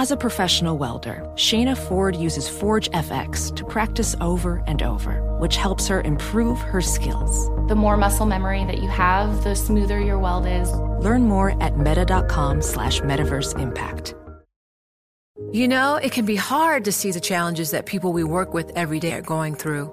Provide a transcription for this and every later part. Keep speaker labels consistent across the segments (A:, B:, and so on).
A: As a professional welder, Shayna Ford uses Forge FX to practice over and over, which helps her improve her skills.
B: The more muscle memory that you have, the smoother your weld is.
A: Learn more at meta.com slash metaverse impact.
C: You know, it can be hard to see the challenges that people we work with every day are going through.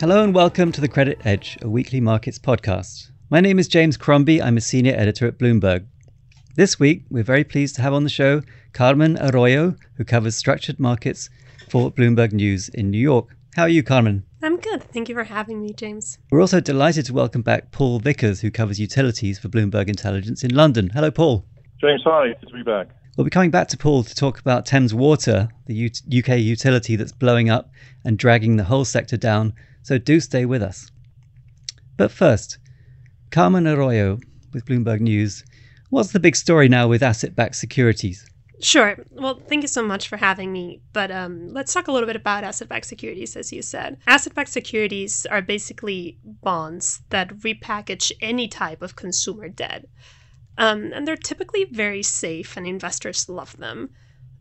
D: Hello and welcome to the Credit Edge, a weekly markets podcast. My name is James Crombie. I'm a senior editor at Bloomberg. This week, we're very pleased to have on the show Carmen Arroyo, who covers structured markets for Bloomberg News in New York. How are you, Carmen?
E: I'm good. Thank you for having me, James.
D: We're also delighted to welcome back Paul Vickers, who covers utilities for Bloomberg Intelligence in London. Hello, Paul.
F: James, hi. Good to be back.
D: We'll be coming back to Paul to talk about Thames Water, the U- UK utility that's blowing up and dragging the whole sector down so do stay with us. But first, Carmen Arroyo with Bloomberg News. What's the big story now with asset backed securities?
E: Sure. Well, thank you so much for having me. But um, let's talk a little bit about asset backed securities, as you said. Asset backed securities are basically bonds that repackage any type of consumer debt. Um, and they're typically very safe, and investors love them.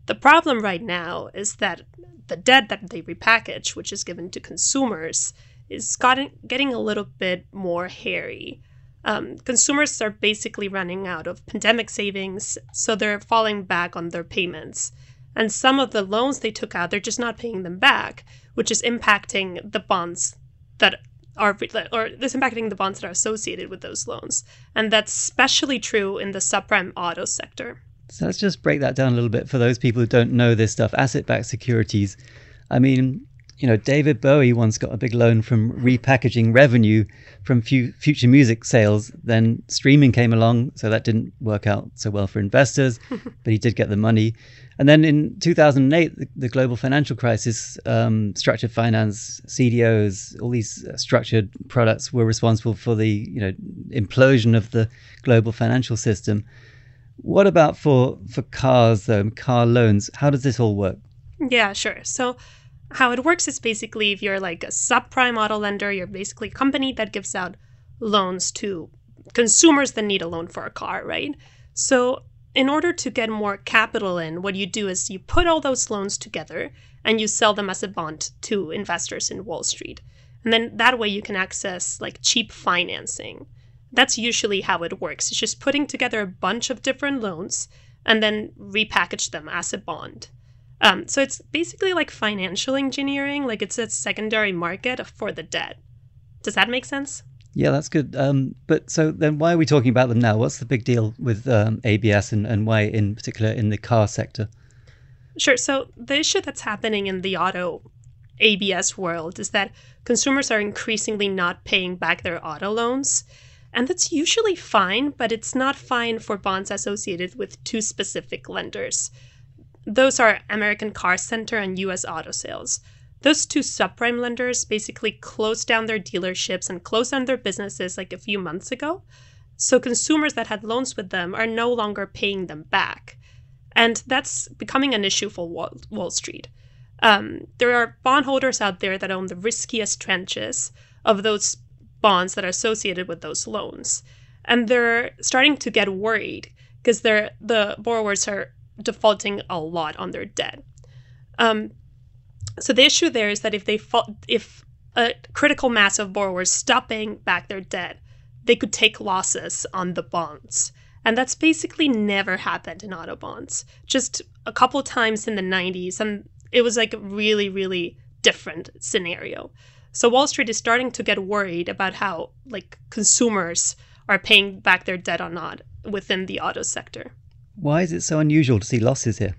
E: The problem right now is that the debt that they repackage, which is given to consumers, is gotten, getting a little bit more hairy. Um, consumers are basically running out of pandemic savings, so they're falling back on their payments. And some of the loans they took out, they're just not paying them back, which is impacting the bonds that are, or this impacting the bonds that are associated with those loans. And that's especially true in the subprime auto sector.
D: So let's just break that down a little bit for those people who don't know this stuff. Asset backed securities. I mean, you know, David Bowie once got a big loan from repackaging revenue from fu- future music sales. Then streaming came along, so that didn't work out so well for investors, but he did get the money. And then in 2008, the, the global financial crisis, um, structured finance, CDOs, all these structured products were responsible for the you know implosion of the global financial system. What about for for cars though, car loans? How does this all work?
E: Yeah, sure. So how it works is basically if you're like a subprime auto lender, you're basically a company that gives out loans to consumers that need a loan for a car, right? So in order to get more capital in, what you do is you put all those loans together and you sell them as a bond to investors in Wall Street. And then that way you can access like cheap financing. That's usually how it works. It's just putting together a bunch of different loans and then repackage them as a bond. Um, so it's basically like financial engineering, like it's a secondary market for the debt. Does that make sense?
D: Yeah, that's good. Um, but so then why are we talking about them now? What's the big deal with um, ABS and, and why, in particular, in the car sector?
E: Sure. So the issue that's happening in the auto ABS world is that consumers are increasingly not paying back their auto loans. And that's usually fine, but it's not fine for bonds associated with two specific lenders. Those are American Car Center and US Auto Sales. Those two subprime lenders basically closed down their dealerships and closed down their businesses like a few months ago. So consumers that had loans with them are no longer paying them back. And that's becoming an issue for Wall, Street. Um, there are bondholders out there that own the riskiest tranches of those bonds that are associated with those loans. And they're starting to get worried because they're the borrowers are defaulting a lot on their debt. Um, So the issue there is that if they fall, if a critical mass of borrowers stop paying back their debt, they could take losses on the bonds. And that's basically never happened in auto bonds. Just a couple times in the 90s, and it was like a really, really different scenario. So Wall Street is starting to get worried about how like consumers are paying back their debt or not within the auto sector.
D: Why is it so unusual to see losses here?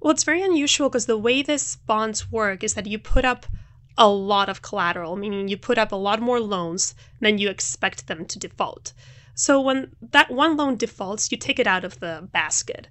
E: Well, it's very unusual because the way this bonds work is that you put up a lot of collateral, meaning you put up a lot more loans than you expect them to default. So when that one loan defaults, you take it out of the basket.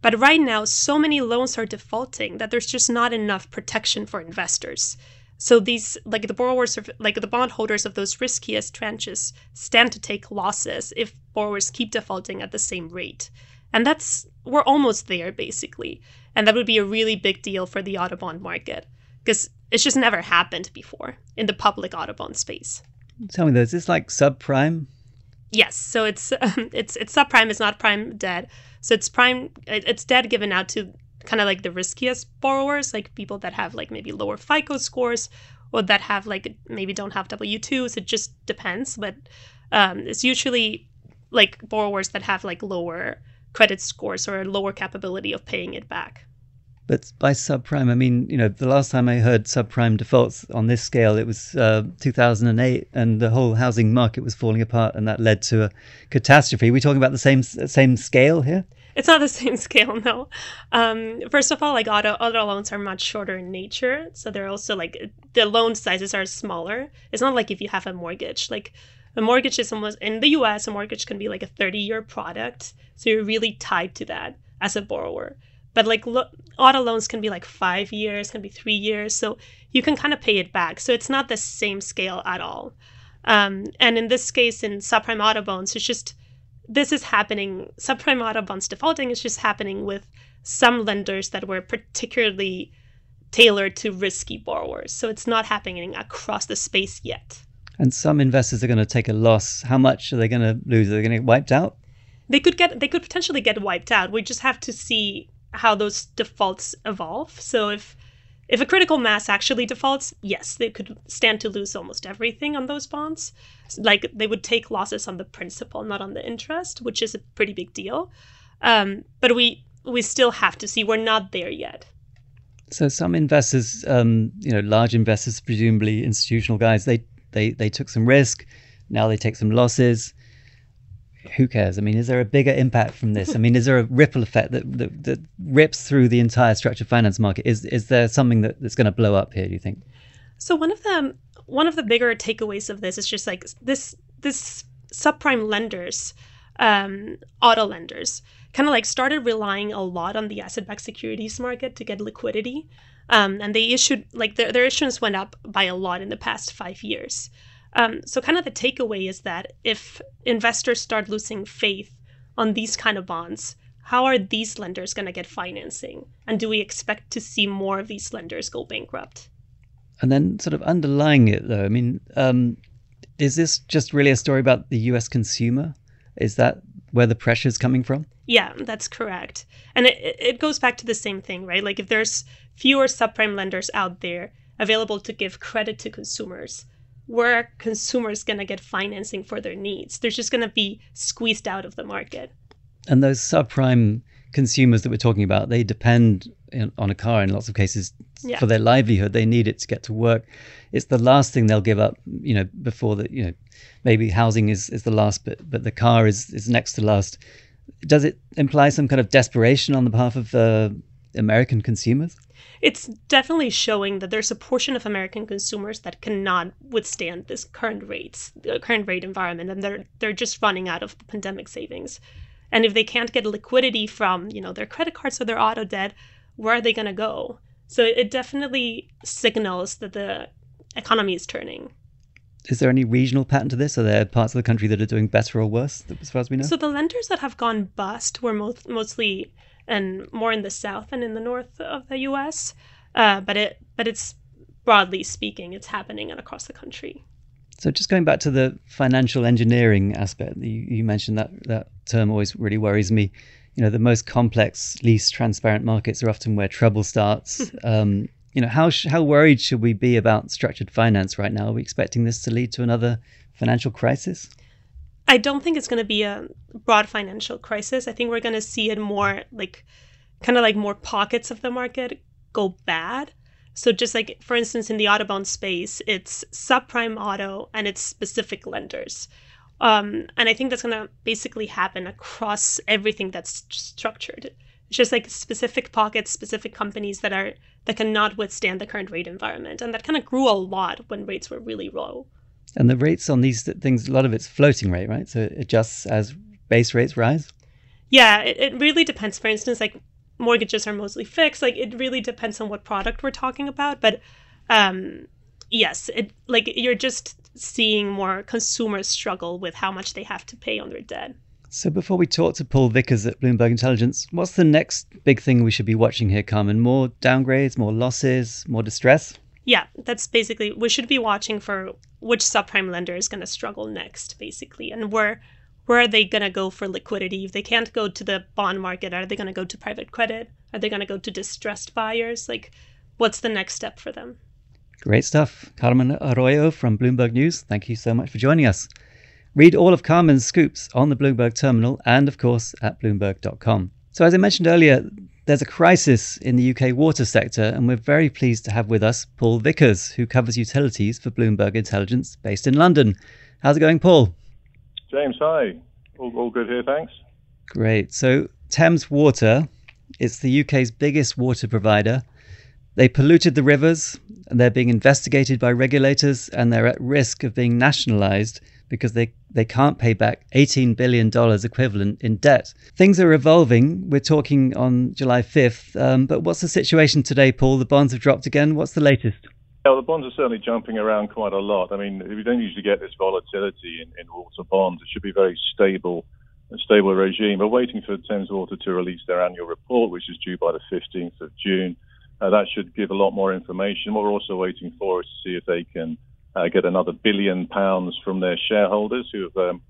E: But right now, so many loans are defaulting that there's just not enough protection for investors. So these, like the borrowers, of, like the bondholders of those riskiest tranches, stand to take losses if borrowers keep defaulting at the same rate. And that's, we're almost there basically. And that would be a really big deal for the auto bond market because it's just never happened before in the public auto bond space.
D: Tell me, though, is this like subprime?
E: Yes, so it's um, it's it's subprime. It's not prime debt. So it's prime. It's debt given out to kind of like the riskiest borrowers, like people that have like maybe lower FICO scores or that have like maybe don't have W twos. It just depends, but um, it's usually like borrowers that have like lower credit scores or a lower capability of paying it back.
D: But by subprime, I mean, you know, the last time I heard subprime defaults on this scale, it was uh, 2008, and the whole housing market was falling apart, and that led to a catastrophe. Are we talking about the same same scale here?
E: It's not the same scale, no. Um, first of all, like auto auto loans are much shorter in nature, so they're also like the loan sizes are smaller. It's not like if you have a mortgage, like a mortgage is almost in the U.S. A mortgage can be like a 30 year product, so you're really tied to that as a borrower. But like lo- auto loans can be like five years, can be three years, so you can kind of pay it back. So it's not the same scale at all. Um, and in this case, in subprime auto bonds, it's just this is happening. Subprime auto bonds defaulting is just happening with some lenders that were particularly tailored to risky borrowers. So it's not happening across the space yet.
D: And some investors are going to take a loss. How much are they going to lose? Are they going to get wiped out?
E: They could get they could potentially get wiped out. We just have to see how those defaults evolve. So if if a critical mass actually defaults, yes, they could stand to lose almost everything on those bonds. Like they would take losses on the principal, not on the interest, which is a pretty big deal. Um, but we we still have to see. We're not there yet.
D: So some investors, um, you know, large investors, presumably institutional guys, they they they took some risk. Now they take some losses who cares? I mean, is there a bigger impact from this? I mean, is there a ripple effect that, that, that rips through the entire structured finance market? Is is there something that, that's going to blow up here? Do you think?
E: So one of the one of the bigger takeaways of this is just like this this subprime lenders, um, auto lenders, kind of like started relying a lot on the asset-backed securities market to get liquidity, um, and they issued like their their issuance went up by a lot in the past five years. Um, so, kind of the takeaway is that if investors start losing faith on these kind of bonds, how are these lenders going to get financing? And do we expect to see more of these lenders go bankrupt?
D: And then, sort of underlying it, though, I mean, um, is this just really a story about the US consumer? Is that where the pressure is coming from?
E: Yeah, that's correct. And it, it goes back to the same thing, right? Like if there's fewer subprime lenders out there available to give credit to consumers, where are consumers going to get financing for their needs? They're just going to be squeezed out of the market.
D: And those subprime consumers that we're talking about, they depend in, on a car in lots of cases yeah. for their livelihood. They need it to get to work. It's the last thing they'll give up, you know, before the, you know, maybe housing is, is the last, but, but the car is, is next to last. Does it imply some kind of desperation on the behalf of uh, American consumers?
E: It's definitely showing that there's a portion of American consumers that cannot withstand this current rates, the current rate environment, and they're they're just running out of the pandemic savings. And if they can't get liquidity from you know their credit cards or their auto debt, where are they going to go? So it definitely signals that the economy is turning.
D: Is there any regional pattern to this? Are there parts of the country that are doing better or worse, as far as we know?
E: So the lenders that have gone bust were most, mostly and more in the south than in the north of the U.S. Uh, but it but it's broadly speaking, it's happening across the country.
D: So just going back to the financial engineering aspect, you, you mentioned that that term always really worries me. You know, the most complex, least transparent markets are often where trouble starts. um, you know, how sh- how worried should we be about structured finance right now? Are we expecting this to lead to another financial crisis?
E: I don't think it's going to be a broad financial crisis. I think we're going to see it more like kind of like more pockets of the market go bad. So just like for instance in the auto bond space, it's subprime auto and it's specific lenders. Um, and I think that's going to basically happen across everything that's structured. It's just like specific pockets, specific companies that are that cannot withstand the current rate environment, and that kind of grew a lot when rates were really low.
D: And the rates on these things, a lot of it's floating rate, right? So it adjusts as base rates rise.
E: Yeah, it, it really depends. For instance, like mortgages are mostly fixed. Like it really depends on what product we're talking about, but um, yes, it like you're just seeing more consumers struggle with how much they have to pay on their debt.
D: So before we talk to Paul Vickers at Bloomberg Intelligence, what's the next big thing we should be watching here, Carmen? More downgrades, more losses, more distress?
E: Yeah, that's basically we should be watching for which subprime lender is going to struggle next, basically, and where where are they going to go for liquidity? If they can't go to the bond market, are they going to go to private credit? Are they going to go to distressed buyers? Like, what's the next step for them?
D: Great stuff. Carmen Arroyo from Bloomberg News, thank you so much for joining us. Read all of Carmen's scoops on the Bloomberg terminal and, of course, at Bloomberg.com. So, as I mentioned earlier, there's a crisis in the UK water sector, and we're very pleased to have with us Paul Vickers, who covers utilities for Bloomberg Intelligence based in London. How's it going, Paul?
F: James, hi. All, all good here, thanks.
D: Great. So, Thames Water, it's the UK's biggest water provider. They polluted the rivers, and they're being investigated by regulators, and they're at risk of being nationalised because they, they can't pay back $18 billion equivalent in debt. Things are evolving. We're talking on July 5th. Um, but what's the situation today, Paul? The bonds have dropped again. What's the latest?
F: Yeah, well, the bonds are certainly jumping around quite a lot. I mean, we don't usually get this volatility in, in water bonds. It should be very stable, a stable regime. We're waiting for Thames Water to release their annual report, which is due by the 15th of June. Uh, that should give a lot more information. What we're also waiting for is to see if they can uh, get another billion pounds from their shareholders who have um,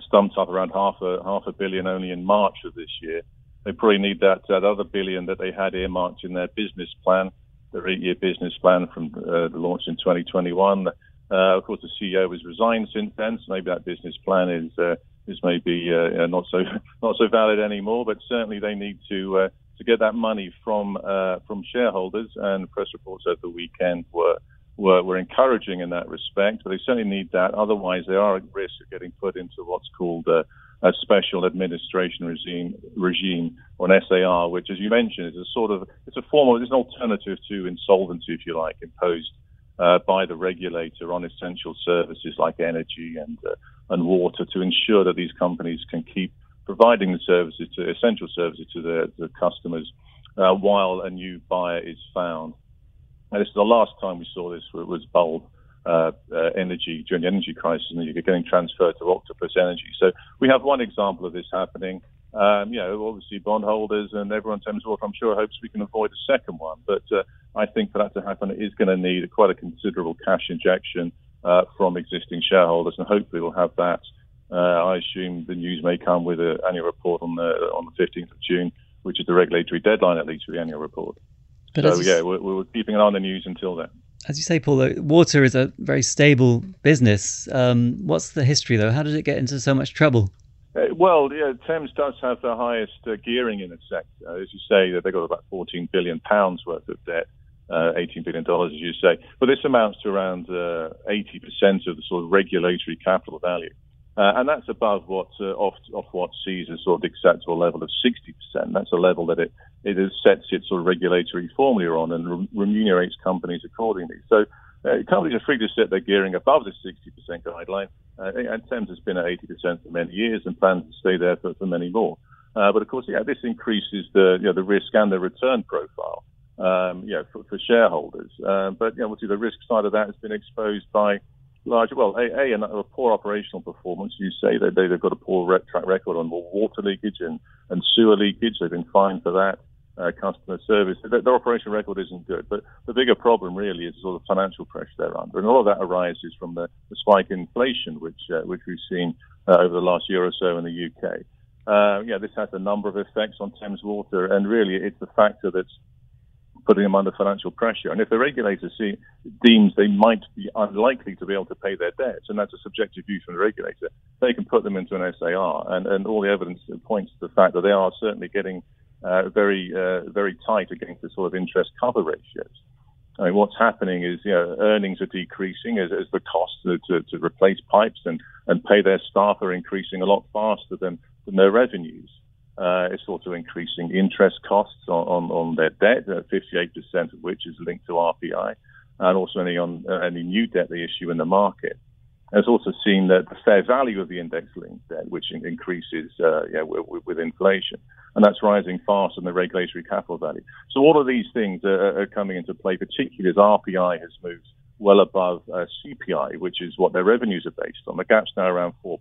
F: stumped up around half a half a billion only in March of this year. They probably need that, that other billion that they had earmarked in their business plan, their eight-year business plan from uh, the launch in 2021. Uh, of course, the CEO has resigned since then, so maybe that business plan is uh, is maybe uh, not so not so valid anymore. But certainly they need to to get that money from uh, from shareholders. And press reports over the weekend were were, were encouraging in that respect, but they certainly need that. Otherwise, they are at risk of getting put into what's called a, a special administration regime, regime or an SAR, which, as you mentioned, is a sort of it's a form of it's an alternative to insolvency, if you like, imposed uh, by the regulator on essential services like energy and uh, and water to ensure that these companies can keep providing the services to essential services to their customers uh, while a new buyer is found. And this is the last time we saw this was Bulb uh, uh, Energy during the energy crisis, and you're getting transferred to Octopus Energy. So we have one example of this happening. Um, you know, obviously bondholders and everyone Thames Water, I'm sure, hopes we can avoid a second one. But uh, I think for that to happen, it is going to need quite a considerable cash injection uh, from existing shareholders, and hopefully we'll have that. Uh, I assume the news may come with an annual report on the on the 15th of June, which is the regulatory deadline at least for the annual report. But so yeah, we're, we're, keeping an eye on the news until then.
D: As you say, Paul, water is a very stable business. Um, what's the history, though? How did it get into so much trouble?
F: Uh, well, yeah, Thames does have the highest uh, gearing in the sector. As you say, they've got about 14 billion pounds worth of debt, uh, 18 billion dollars, as you say. But this amounts to around 80% uh, of the sort of regulatory capital value. Uh, and that's above what uh, off, Ofwat sees as sort of acceptable level of 60%. That's a level that it, it sets its sort of regulatory formula on and re- remunerates companies accordingly. So uh, companies are free to set their gearing above the 60% guideline. Uh, and Thames has been at 80% for many years and plans to stay there for, for many more. Uh, but of course, yeah, this increases the you know, the risk and the return profile, um, you know, for, for shareholders. Uh, but obviously, the risk side of that has been exposed by well, a, a, a poor operational performance. You say that they, have got a poor track record on water leakage and, and sewer leakage. They've been fined for that. Uh, customer service. Their, their operational record isn't good, but the bigger problem really is sort of financial pressure they're under, and all of that arises from the, the spike in inflation, which uh, which we've seen uh, over the last year or so in the UK. Uh, yeah, this has a number of effects on Thames Water, and really it's the factor that's putting them under financial pressure. And if the regulator see, deems they might be unlikely to be able to pay their debts, and that's a subjective view from the regulator, they can put them into an SAR. And, and all the evidence points to the fact that they are certainly getting uh, very, uh, very tight against the sort of interest cover ratios. I mean, what's happening is you know, earnings are decreasing as, as the cost to, to, to, replace pipes and, and pay their staff are increasing a lot faster than, than their revenues. Uh, it's also increasing interest costs on, on, on their debt, uh, 58% of which is linked to RPI, and also any on uh, any new debt they issue in the market. It's also seen that the fair value of the index-linked debt, which increases uh, yeah, with, with, inflation, and that's rising faster than the regulatory capital value. So all of these things are, are coming into play, particularly as RPI has moved well above uh, CPI, which is what their revenues are based on. The gap's now around 4%.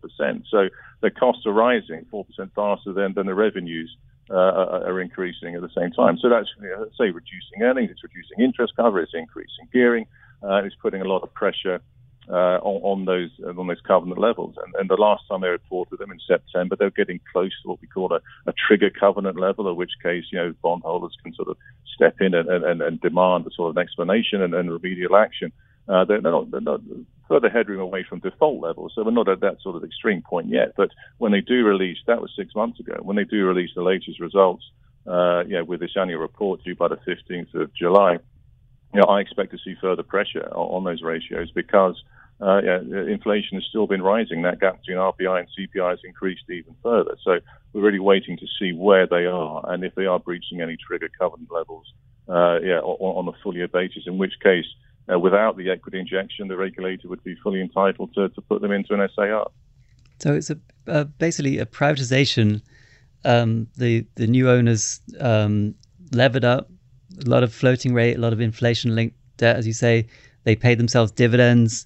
F: So the costs are rising 4% faster than, than the revenues uh, are increasing at the same time. So that's, you know, say, reducing earnings, it's reducing interest cover, it's increasing gearing, uh, it's putting a lot of pressure uh, on, on, those on those covenant levels. And, and, the last time they reported them in September, they're getting close to what we call a, a trigger covenant level, in which case you know bondholders can sort of step in and, and, and demand a sort of an explanation and, and remedial action. Uh, they're, not, they're not further headroom away from default levels, so we're not at that sort of extreme point yet. But when they do release, that was six months ago. When they do release the latest results, uh, with this annual report due by the 15th of July, you know, I expect to see further pressure on, on those ratios because uh, yeah, inflation has still been rising. That gap between RPI and CPI has increased even further. So we're really waiting to see where they are and if they are breaching any trigger covenant levels, uh, yeah, on, on, a full year basis. In which case, uh, without the equity injection, the regulator would be fully entitled to, to put them into an SAR.
D: So it's a, basically a privatization. Um, the the new owners um, levered up a lot of floating rate, a lot of inflation linked debt, as you say. They paid themselves dividends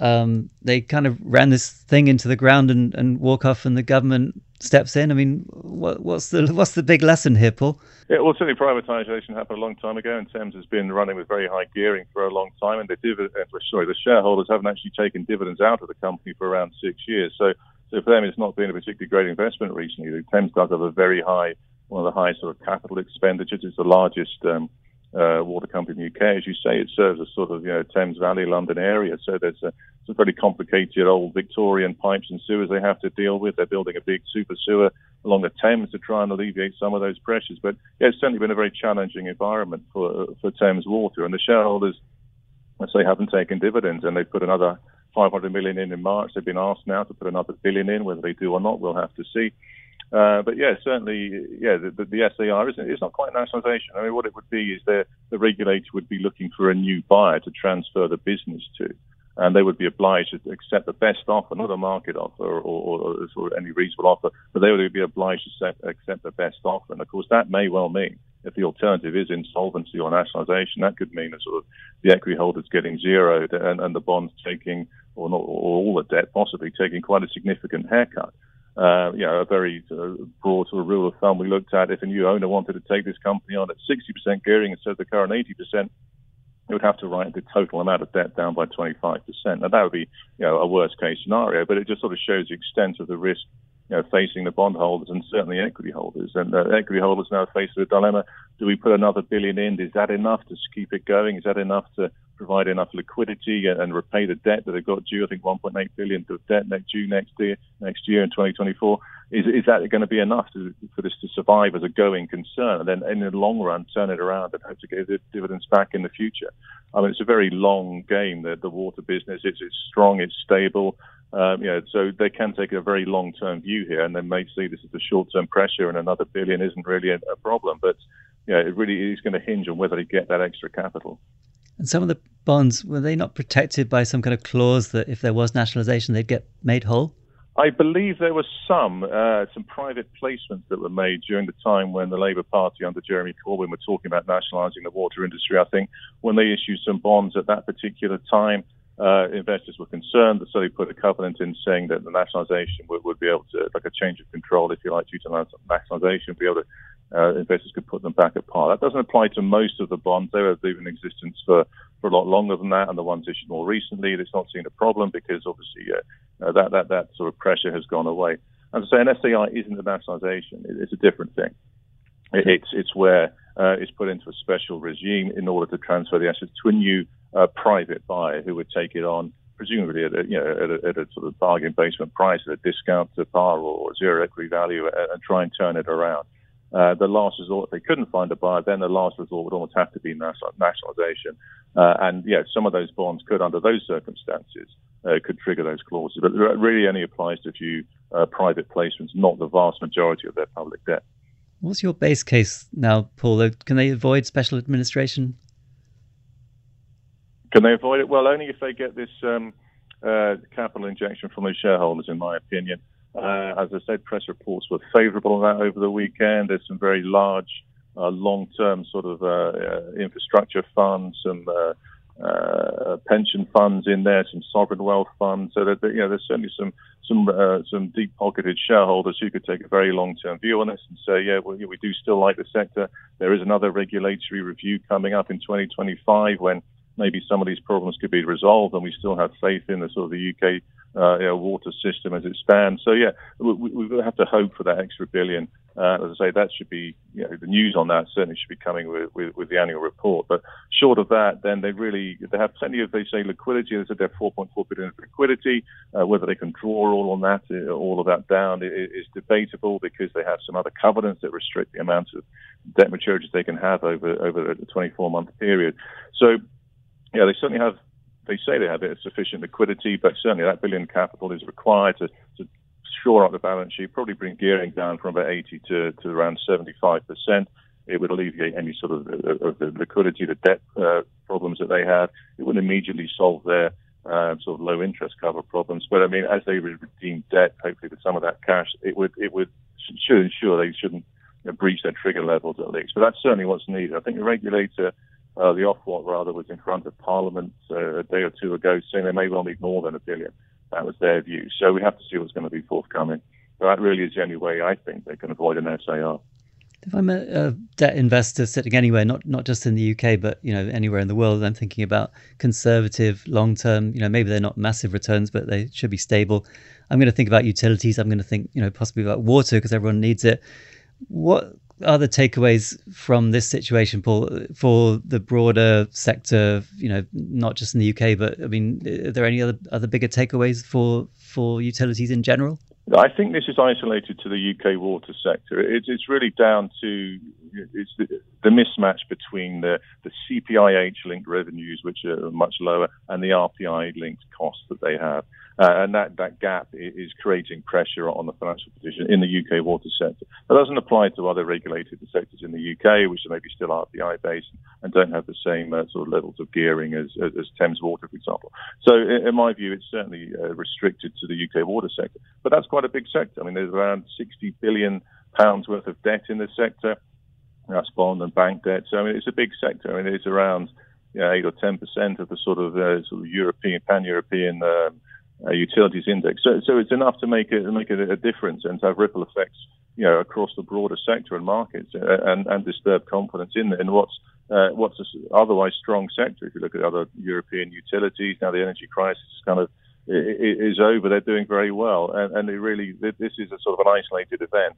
D: um, they kind of ran this thing into the ground and, and walk off, and the government steps in. I mean, what, what's the what's the big lesson here, Paul?
F: Yeah, well, certainly privatisation happened a long time ago, and Thames has been running with very high gearing for a long time, and the dividend, uh, sorry, the shareholders haven't actually taken dividends out of the company for around six years. So, so for them, it's not been a particularly great investment recently. The Thames does have a very high, one of the highest sort of capital expenditures. It's the largest. Um, uh, water company in the UK. As you say, it serves a sort of you know Thames Valley, London area. So there's a, some very complicated old Victorian pipes and sewers they have to deal with. They're building a big super sewer along the Thames to try and alleviate some of those pressures. But yeah, it's certainly been a very challenging environment for for Thames Water, and the shareholders, let's say, haven't taken dividends, and they've put another 500 million in in March. They've been asked now to put another billion in. Whether they do or not, we'll have to see. Uh, but yeah, certainly, yeah, the, the, the SAR isn't. It's not quite nationalisation. I mean, what it would be is the the regulator would be looking for a new buyer to transfer the business to, and they would be obliged to accept the best offer, not a market offer or, or, or any reasonable offer, but they would be obliged to set, accept the best offer. And of course, that may well mean if the alternative is insolvency or nationalisation, that could mean that sort of the equity holders getting zeroed and, and the bonds taking, or not, or all the debt possibly taking quite a significant haircut uh, you know, a very uh, broad sort of rule of thumb we looked at. If a new owner wanted to take this company on at 60% gearing instead of the current 80%, it would have to write the total amount of debt down by 25%. Now that would be, you know, a worst case scenario, but it just sort of shows the extent of the risk, you know, facing the bondholders and certainly equity holders. And uh, equity holders now face a dilemma: Do we put another billion in? Is that enough to keep it going? Is that enough to provide enough liquidity and, and repay the debt that they've got due. I think 1.8 billion of debt next due next year, next year in 2024. Is, is that going to be enough to, for this to survive as a going concern, and then in the long run turn it around and hope to get the dividends back in the future? I mean, it's a very long game. The, the water business, it's, it's strong, it's stable. Um, you know, so they can take a very long-term view here, and they may see this as a short-term pressure, and another billion isn't really a, a problem. But you know, it really is going to hinge on whether they get that extra capital.
D: And some of the bonds, were they not protected by some kind of clause that if there was nationalisation, they'd get made whole?
F: I believe there were some uh, some private placements that were made during the time when the Labour Party under Jeremy Corbyn were talking about nationalising the water industry. I think when they issued some bonds at that particular time, uh, investors were concerned, so they put a covenant in saying that the nationalisation would, would be able to, like a change of control, if you like, due to nationalisation, be able to uh, investors could put them back at par. That doesn't apply to most of the bonds. They have been in existence for, for a lot longer than that, and the ones issued more recently, it's not seen a problem because obviously uh, uh, that, that, that sort of pressure has gone away. And say an SAR isn't a nationalisation, it's a different thing. It, it's, it's where uh, is put into a special regime in order to transfer the assets to a new uh, private buyer who would take it on, presumably at a, you know, at a, at a sort of bargain basement price, at a discount to par or zero equity value, and, and try and turn it around. Uh, the last resort, if they couldn't find a buyer, then the last resort would almost have to be nationalization. Uh, and yeah, some of those bonds could, under those circumstances, uh, could trigger those clauses. But it really only applies to a few uh, private placements, not the vast majority of their public debt.
D: What's your base case now, Paul? Can they avoid special administration?
F: Can they avoid it? Well, only if they get this um, uh, capital injection from their shareholders, in my opinion. Uh, as I said, press reports were favourable on that over the weekend. There's some very large, uh, long-term sort of uh, uh, infrastructure funds, some uh, pension funds in there, some sovereign wealth funds. So that you know, there's certainly some some some deep-pocketed shareholders who could take a very long-term view on this and say, yeah, well, we do still like the sector. There is another regulatory review coming up in 2025 when maybe some of these problems could be resolved, and we still have faith in the sort of the UK uh, you know, water system as it stands. So yeah, we, we have to hope for that extra billion. Uh, as I say, that should be you know, the news on that certainly should be coming with, with, with, the annual report. But short of that, then they really they have plenty of they say liquidity. They said they're 4.4 billion of liquidity. Uh, whether they can draw all on that, uh, all of that down, is debatable because they have some other covenants that restrict the amount of debt maturities they can have over over the 24 month period. So yeah, they certainly have. They say they have a sufficient liquidity, but certainly that billion capital is required to, to shore up the balance sheet. Probably bring gearing down from about 80 to, to around 75 percent. It would alleviate any sort of, of the liquidity, the debt uh, problems that they have. It would immediately solve their uh, sort of low interest cover problems. But I mean, as they redeem debt, hopefully with some of that cash, it would it would should ensure they shouldn't you know, breach their trigger levels at least. But that's certainly what's needed. I think the regulator uh, the Ofwat rather was in front of Parliament uh, a day or two ago saying they may well need more than a billion. That was their view. So we have to see what's going to be forthcoming. But that really is the only way I think they can avoid an SAR.
D: If I'm a, a, debt investor sitting anywhere, not not just in the UK, but you know anywhere in the world, I'm thinking about conservative, long term. You know, maybe they're not massive returns, but they should be stable. I'm going to think about utilities. I'm going to think, you know, possibly about water because everyone needs it. What the takeaways from this situation, Paul, for the broader sector? You know, not just in the UK, but I mean, are there any other other bigger takeaways for for utilities in general?
F: I think this is isolated to the UK water sector. It's, it's really down to it's the, the mismatch between the, the CPIH linked revenues, which are much lower, and the RPI linked costs that they have. Uh, and that, that gap is creating pressure on the financial position in the UK water sector. That doesn't apply to other regulated sectors in the UK, which are maybe still RPI based and don't have the same uh, sort of levels of gearing as, as, Thames Water, for example. So, in, my view, it's certainly uh, restricted to the UK water sector. But that's quite a big sector. I mean, there's around 60 billion pounds worth of debt in the sector. That's bond and bank debt. So, I mean, it's a big sector. I mean, it's around you know, 8 or 10% of the sort of, uh, sort of European, pan European. Um, uh, utilities index. So, so it's enough to make it make a, a difference and to have ripple effects, you know, across the broader sector and markets, uh, and, and disturb confidence in in what's uh, what's otherwise strong sector. If you look at other European utilities, now the energy crisis is kind of is over. They're doing very well, and, and it really this is a sort of an isolated event.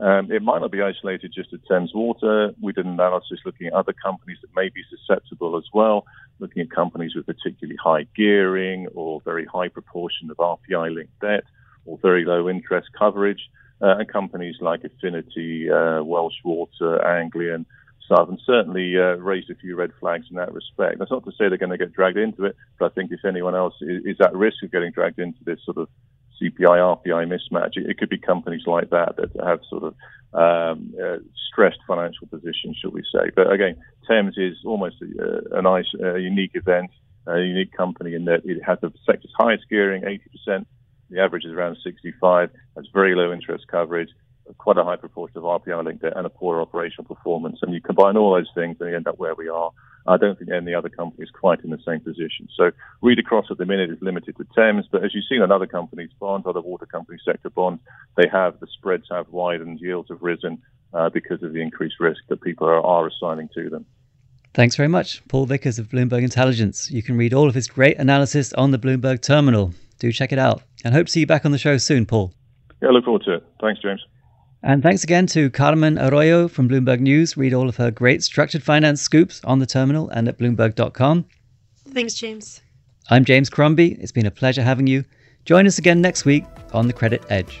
F: Um, it might not be isolated just to Thames Water. We did an analysis looking at other companies that may be susceptible as well, looking at companies with particularly high gearing or very high proportion of RPI linked debt or very low interest coverage, uh, and companies like Affinity, uh, Welsh Water, Anglian, Southern certainly uh, raised a few red flags in that respect. That's not to say they're going to get dragged into it, but I think if anyone else is, is at risk of getting dragged into this sort of CPI RPI mismatch. It, it could be companies like that that have sort of um, uh, stressed financial positions, shall we say. But again, Thames is almost a, a nice, uh, unique event, a unique company in that it has the sector's highest gearing, 80%. The average is around 65. Has very low interest coverage, quite a high proportion of RPI linked debt, and a poor operational performance. And you combine all those things, and you end up where we are. I don't think any other company is quite in the same position. So read across at the minute is limited to Thames, but as you've seen in other companies' bonds, other water company sector bonds, they have the spreads have widened, yields have risen uh, because of the increased risk that people are, are assigning to them.
D: Thanks very much, Paul Vickers of Bloomberg Intelligence. You can read all of his great analysis on the Bloomberg terminal. Do check it out, and hope to see you back on the show soon, Paul.
F: Yeah, look forward to it. Thanks, James.
D: And thanks again to Carmen Arroyo from Bloomberg News. Read all of her great structured finance scoops on the terminal and at Bloomberg.com.
E: Thanks, James.
D: I'm James Crombie. It's been a pleasure having you. Join us again next week on The Credit Edge.